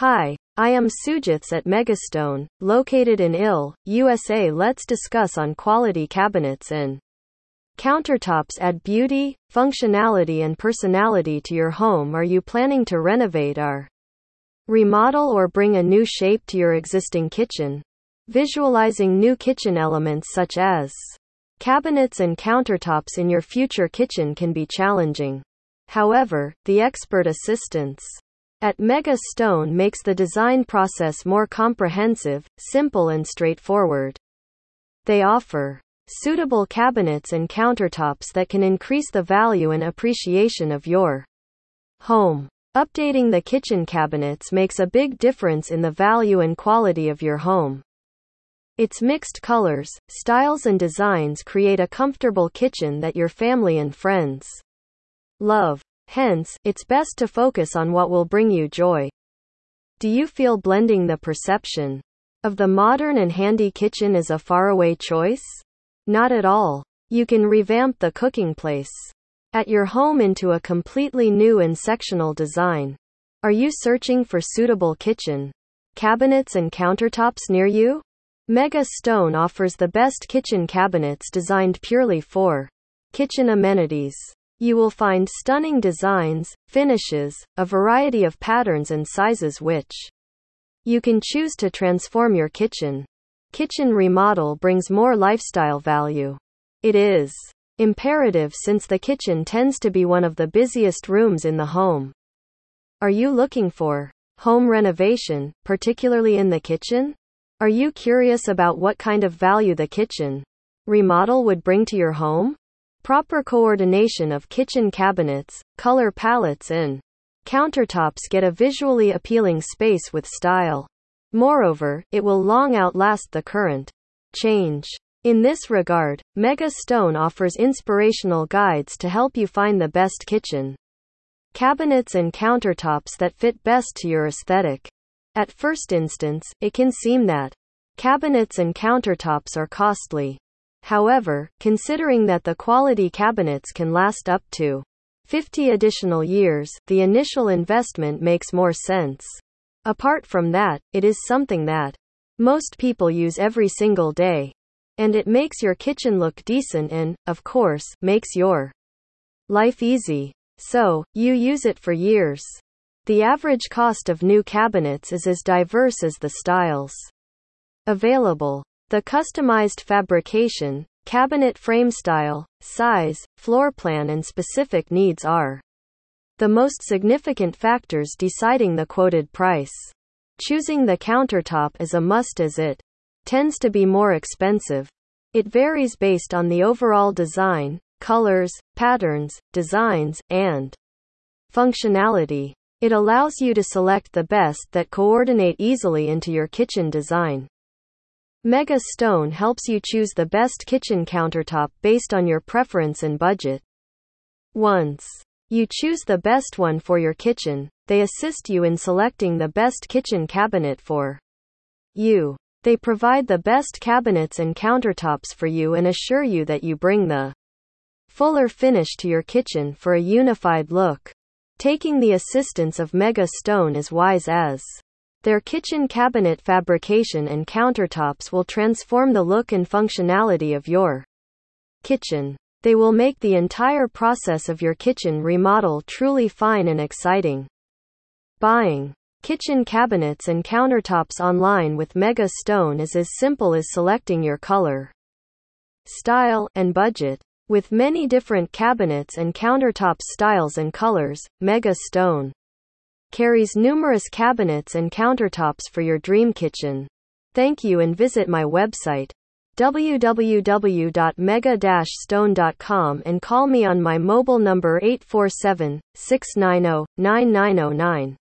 Hi, I am Sujits at Mega Stone, located in Ill, USA. Let's discuss on quality cabinets and countertops add beauty, functionality and personality to your home. Are you planning to renovate or remodel or bring a new shape to your existing kitchen? Visualizing new kitchen elements such as cabinets and countertops in your future kitchen can be challenging. However, the expert assistance at Mega Stone makes the design process more comprehensive, simple and straightforward. They offer suitable cabinets and countertops that can increase the value and appreciation of your home. Updating the kitchen cabinets makes a big difference in the value and quality of your home. Its mixed colors, styles and designs create a comfortable kitchen that your family and friends love. Hence, it's best to focus on what will bring you joy. Do you feel blending the perception of the modern and handy kitchen is a faraway choice? Not at all. You can revamp the cooking place at your home into a completely new and sectional design. Are you searching for suitable kitchen cabinets and countertops near you? Mega Stone offers the best kitchen cabinets designed purely for kitchen amenities. You will find stunning designs, finishes, a variety of patterns and sizes which you can choose to transform your kitchen. Kitchen remodel brings more lifestyle value. It is imperative since the kitchen tends to be one of the busiest rooms in the home. Are you looking for home renovation, particularly in the kitchen? Are you curious about what kind of value the kitchen remodel would bring to your home? Proper coordination of kitchen cabinets, color palettes and countertops get a visually appealing space with style. Moreover, it will long outlast the current change. In this regard, Mega Stone offers inspirational guides to help you find the best kitchen cabinets and countertops that fit best to your aesthetic. At first instance, it can seem that cabinets and countertops are costly. However, considering that the quality cabinets can last up to 50 additional years, the initial investment makes more sense. Apart from that, it is something that most people use every single day. And it makes your kitchen look decent and, of course, makes your life easy. So, you use it for years. The average cost of new cabinets is as diverse as the styles available. The customized fabrication, cabinet frame style, size, floor plan and specific needs are the most significant factors deciding the quoted price. Choosing the countertop is a must as it tends to be more expensive. It varies based on the overall design, colors, patterns, designs, and functionality. It allows you to select the best that coordinate easily into your kitchen design. Mega Stone helps you choose the best kitchen countertop based on your preference and budget. Once you choose the best one for your kitchen, they assist you in selecting the best kitchen cabinet for you. They provide the best cabinets and countertops for you and assure you that you bring the fuller finish to your kitchen for a unified look. Taking the assistance of Mega Stone is wise as their kitchen cabinet fabrication and countertops will transform the look and functionality of your kitchen. They will make the entire process of your kitchen remodel truly fine and exciting. Buying kitchen cabinets and countertops online with Mega Stone is as simple as selecting your color, style, and budget. With many different cabinets and countertop styles and colors, Mega Stone carries numerous cabinets and countertops for your dream kitchen. Thank you and visit my website www.mega-stone.com and call me on my mobile number 847 690 9909.